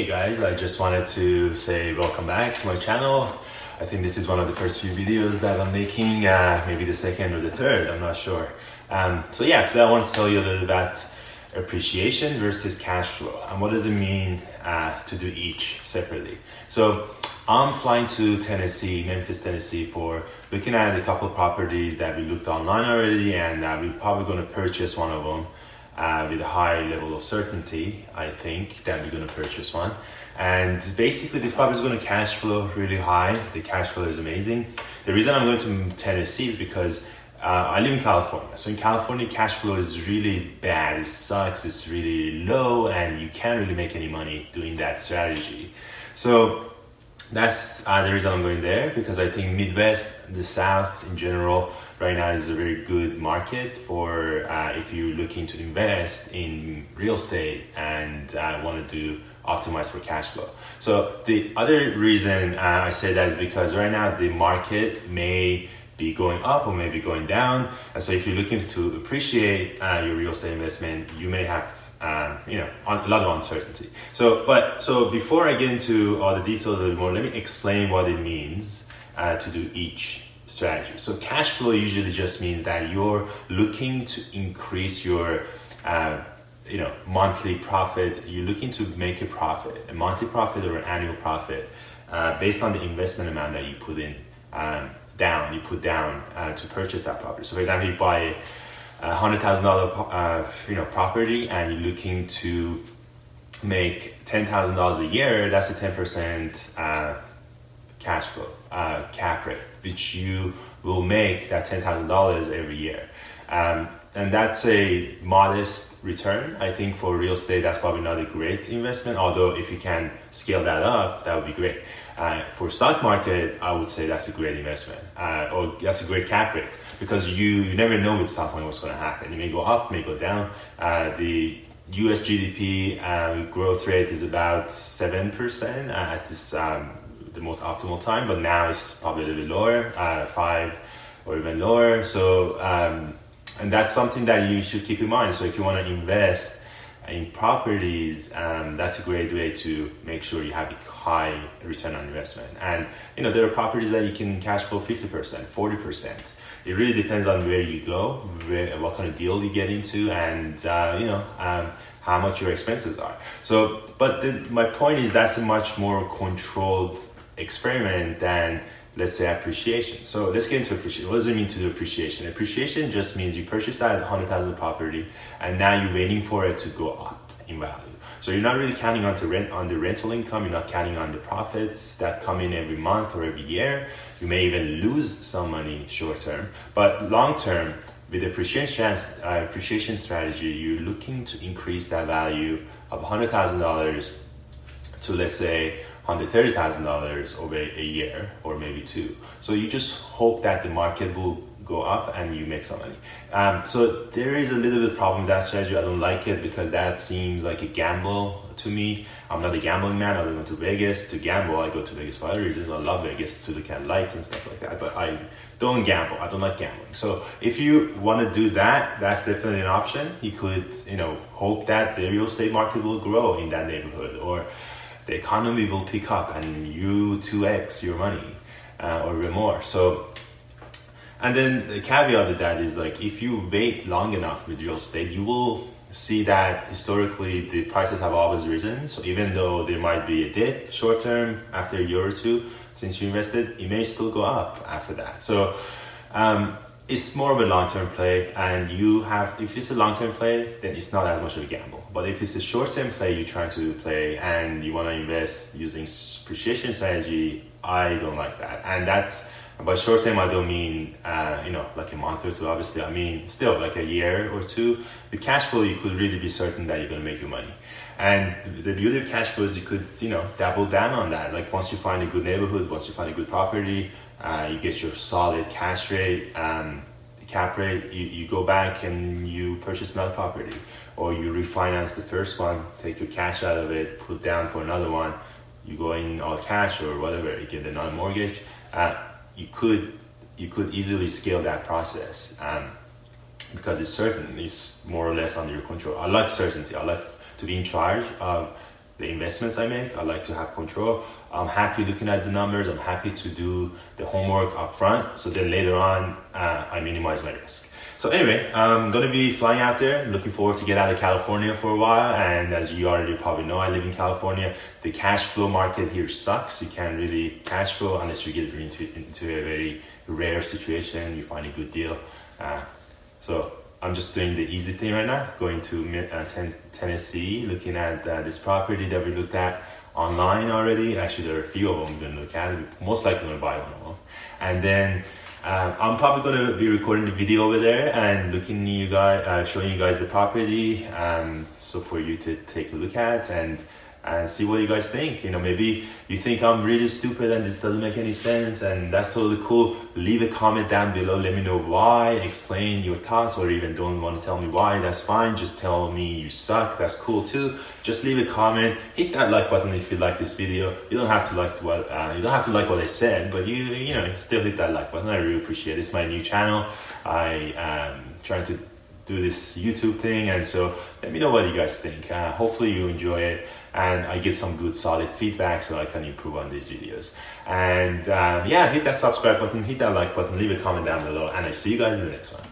Hey guys, I just wanted to say welcome back to my channel. I think this is one of the first few videos that I'm making, uh, maybe the second or the third, I'm not sure. Um, so yeah, today I want to tell you a little about appreciation versus cash flow and what does it mean uh, to do each separately. So I'm flying to Tennessee, Memphis, Tennessee for looking at a couple properties that we looked online already and uh, we're probably going to purchase one of them uh, with a high level of certainty, I think, that we're going to purchase one. And basically, this property is going to cash flow really high. The cash flow is amazing. The reason I'm going to Tennessee is because uh, I live in California. So in California, cash flow is really bad. It sucks. It's really low, and you can't really make any money doing that strategy. So that's uh, the reason I'm going there because I think Midwest, the South in general, right now is a very good market for uh, if you're looking to invest in real estate and uh, want to do optimize for cash flow. So the other reason uh, I say that is because right now the market may be going up or maybe going down. And so if you're looking to appreciate uh, your real estate investment, you may have you know, a lot of uncertainty. So, but so before I get into all the details a little more, let me explain what it means uh, to do each strategy. So, cash flow usually just means that you're looking to increase your, uh, you know, monthly profit. You're looking to make a profit, a monthly profit or an annual profit, uh, based on the investment amount that you put in um, down. You put down uh, to purchase that property. So, for example, you buy a hundred thousand dollar uh, you know property and you're looking to make ten thousand dollars a year, that's a ten percent uh, cash flow uh, cap rate, which you will make that ten thousand dollars every year, um, and that's a modest return. I think for real estate, that's probably not a great investment. Although if you can scale that up, that would be great. Uh, for stock market, I would say that's a great investment, uh, or that's a great cap rate because you, you never know with stock market what's going to happen. It may go up, may go down. Uh, the U.S. GDP um, growth rate is about seven percent at this um, the most optimal time, but now it's probably a little bit lower, uh, five or even lower. So, um, and that's something that you should keep in mind. So, if you want to invest in properties, um, that's a great way to make sure you have a high return on investment. And you know, there are properties that you can cash flow 50%, 40%. It really depends on where you go, where, what kind of deal you get into, and uh, you know, um, how much your expenses are. So, but the, my point is that's a much more controlled experiment than let's say appreciation. So let's get into appreciation. What does it mean to do appreciation? Appreciation just means you purchased that 100,000 property and now you're waiting for it to go up in value. So you're not really counting on to rent on the rental income. You're not counting on the profits that come in every month or every year. You may even lose some money short term, but long term, with appreciation uh, appreciation strategy, you're looking to increase that value of $100,000 to let's say $130,000 over a year or maybe two. So you just hope that the market will go up and you make some money. Um, so there is a little bit problem with that strategy. I don't like it because that seems like a gamble to me. I'm not a gambling man. I don't go to Vegas to gamble. I go to Vegas for other reasons. I love Vegas to look at lights and stuff like that. But I don't gamble. I don't like gambling. So if you want to do that, that's definitely an option. You could, you know, hope that the real estate market will grow in that neighborhood or the economy will pick up and you 2x your money uh, or even more. So, and then the caveat of that is like if you wait long enough with real estate, you will see that historically the prices have always risen. So even though there might be a dip short term after a year or two since you invested, it may still go up after that. So um, it's more of a long-term play and you have if it's a long-term play then it's not as much of a gamble. But if it's a short-term play you're trying to play and you want to invest using appreciation strategy i don't like that. And that's by short term i don't mean uh, you know like a month or two obviously. I mean still like a year or two. The cash flow you could really be certain that you're going to make your money. And the beauty of cash flow is you could you know double down on that. Like once you find a good neighborhood once you find a good property uh, you get your solid cash rate, cap rate. You, you go back and you purchase another property, or you refinance the first one, take your cash out of it, put down for another one. You go in all cash or whatever. You get another mortgage. Uh, you could you could easily scale that process um, because it's certain. It's more or less under your control. I like certainty. I like to be in charge of the investments I make. I like to have control. I'm happy looking at the numbers. I'm happy to do the homework up front. So then later on, uh, I minimize my risk. So anyway, I'm gonna be flying out there. Looking forward to get out of California for a while. And as you already probably know, I live in California. The cash flow market here sucks. You can't really cash flow unless you get into into a very rare situation. You find a good deal. Uh, so I'm just doing the easy thing right now. Going to uh, ten, Tennessee, looking at uh, this property that we looked at online already. Actually, there are a few of them I'm gonna look at. Most likely gonna buy one of them, and then um, I'm probably gonna be recording the video over there and looking you guys, uh, showing you guys the property, um, so for you to take a look at and and see what you guys think. You know, maybe you think I'm really stupid and this doesn't make any sense, and that's totally cool. Leave a comment down below. Let me know why. Explain your thoughts, or even don't want to tell me why. That's fine. Just tell me you suck. That's cool too. Just leave a comment. Hit that like button if you like this video. You don't have to like what uh, you don't have to like what I said, but you you know still hit that like button. I really appreciate it. It's my new channel. I am trying to do this YouTube thing, and so let me know what you guys think. Uh, hopefully you enjoy it and I get some good solid feedback so I can improve on these videos. And um, yeah, hit that subscribe button, hit that like button, leave a comment down below, and I see you guys in the next one.